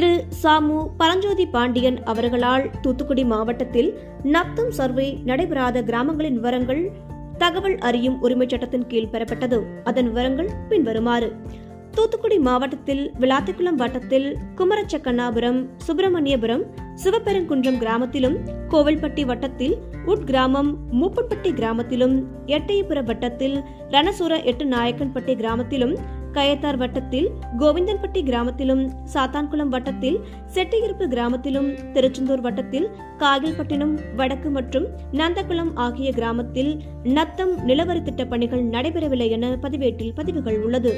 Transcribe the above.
திரு சாமு பரஞ்சோதி பாண்டியன் அவர்களால் தூத்துக்குடி மாவட்டத்தில் நத்தம் சர்வே நடைபெறாத கிராமங்களின் விவரங்கள் தகவல் அறியும் உரிமைச் சட்டத்தின் கீழ் பெறப்பட்டது. அதன் விவரங்கள் பின்வருமாறு. தூத்துக்குடி மாவட்டத்தில் விளாத்திக்குளம் வட்டத்தில் குமரச்சக்கண்ணாபுரம் சுப்பிரமணியபுரம் சிவபெருங்குன்றம் கிராமத்திலும் கோவில்பட்டி வட்டத்தில் உட்கிராமம் மூப்பன்பட்டி கிராமத்திலும் எட்டயபுர வட்டத்தில் ரணசூர எட்டு நாயக்கன்பட்டி கிராமத்திலும் கயத்தார் வட்டத்தில் கோவிந்தன்பட்டி கிராமத்திலும் சாத்தான்குளம் வட்டத்தில் செட்டியிருப்பு கிராமத்திலும் திருச்செந்தூர் வட்டத்தில் காகில்பட்டினம் வடக்கு மற்றும் நந்தகுளம் ஆகிய கிராமத்தில் நத்தம் நிலவரி திட்டப் பணிகள் நடைபெறவில்லை என பதிவேட்டில் பதிவுகள் உள்ளது.